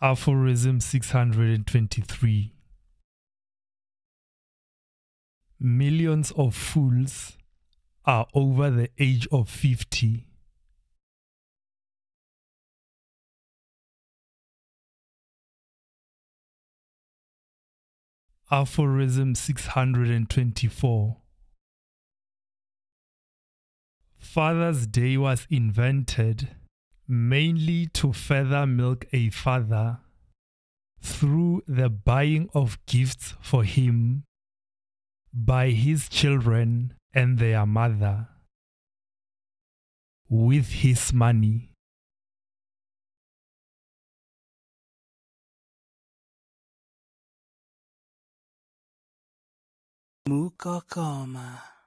Aphorism 623 Millions of fools are over the age of 50. Aphorism 624 Father's Day was invented mainly to further milk a father through the buying of gifts for him by his children and their mother with his money. Mokokoma.